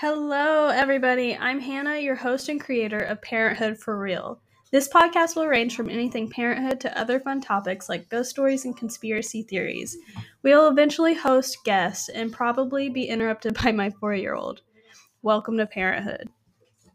Hello, everybody. I'm Hannah, your host and creator of Parenthood for Real. This podcast will range from anything parenthood to other fun topics like ghost stories and conspiracy theories. We'll eventually host guests and probably be interrupted by my four year old. Welcome to Parenthood.